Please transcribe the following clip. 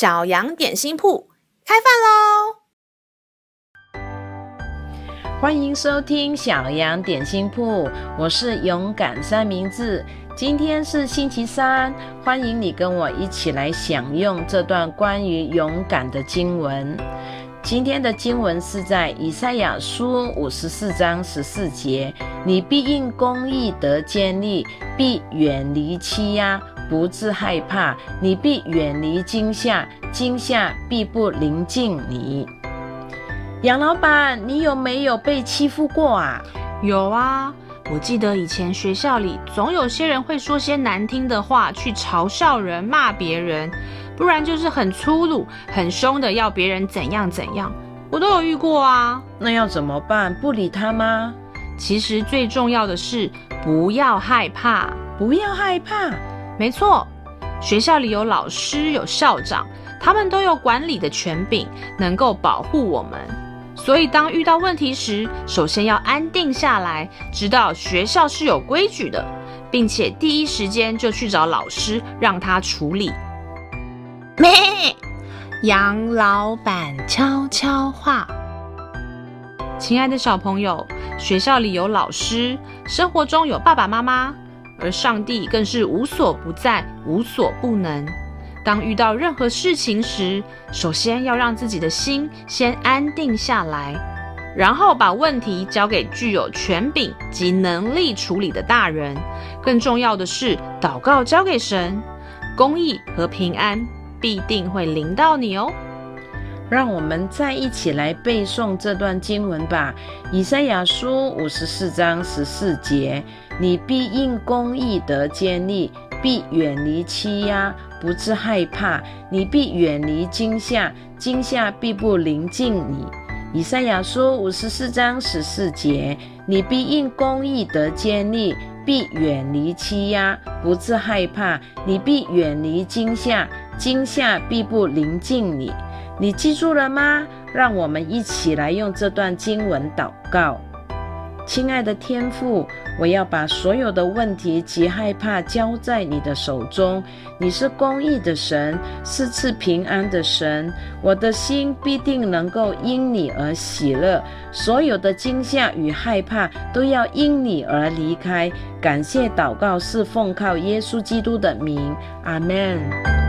小羊点心铺开饭喽！欢迎收听小羊点心铺，我是勇敢三明治。今天是星期三，欢迎你跟我一起来享用这段关于勇敢的经文。今天的经文是在以赛亚书五十四章十四节：“你必因公义得坚立，必远离欺压。”不自害怕，你必远离惊吓，惊吓必不临近你。杨老板，你有没有被欺负过啊？有啊，我记得以前学校里总有些人会说些难听的话去嘲笑人、骂别人，不然就是很粗鲁、很凶的要别人怎样怎样，我都有遇过啊。那要怎么办？不理他吗？其实最重要的是不要害怕，不要害怕。没错，学校里有老师，有校长，他们都有管理的权柄，能够保护我们。所以，当遇到问题时，首先要安定下来，知道学校是有规矩的，并且第一时间就去找老师，让他处理。咩，杨老板悄悄话。亲爱的小朋友，学校里有老师，生活中有爸爸妈妈。而上帝更是无所不在、无所不能。当遇到任何事情时，首先要让自己的心先安定下来，然后把问题交给具有权柄及能力处理的大人。更重要的是，祷告交给神，公义和平安必定会临到你哦。让我们再一起来背诵这段经文吧，《以赛亚书》五十四章十四节：“你必因公义得坚立，必远离欺压，不致害怕；你必远离惊吓，惊吓必不临近你。”《以赛亚书》五十四章十四节：“你必因公义得坚立，必远离欺压，不致害怕；你必远离惊吓，惊吓必不临近你。”你记住了吗？让我们一起来用这段经文祷告。亲爱的天父，我要把所有的问题及害怕交在你的手中。你是公义的神，是赐平安的神。我的心必定能够因你而喜乐，所有的惊吓与害怕都要因你而离开。感谢祷告是奉靠耶稣基督的名，阿门。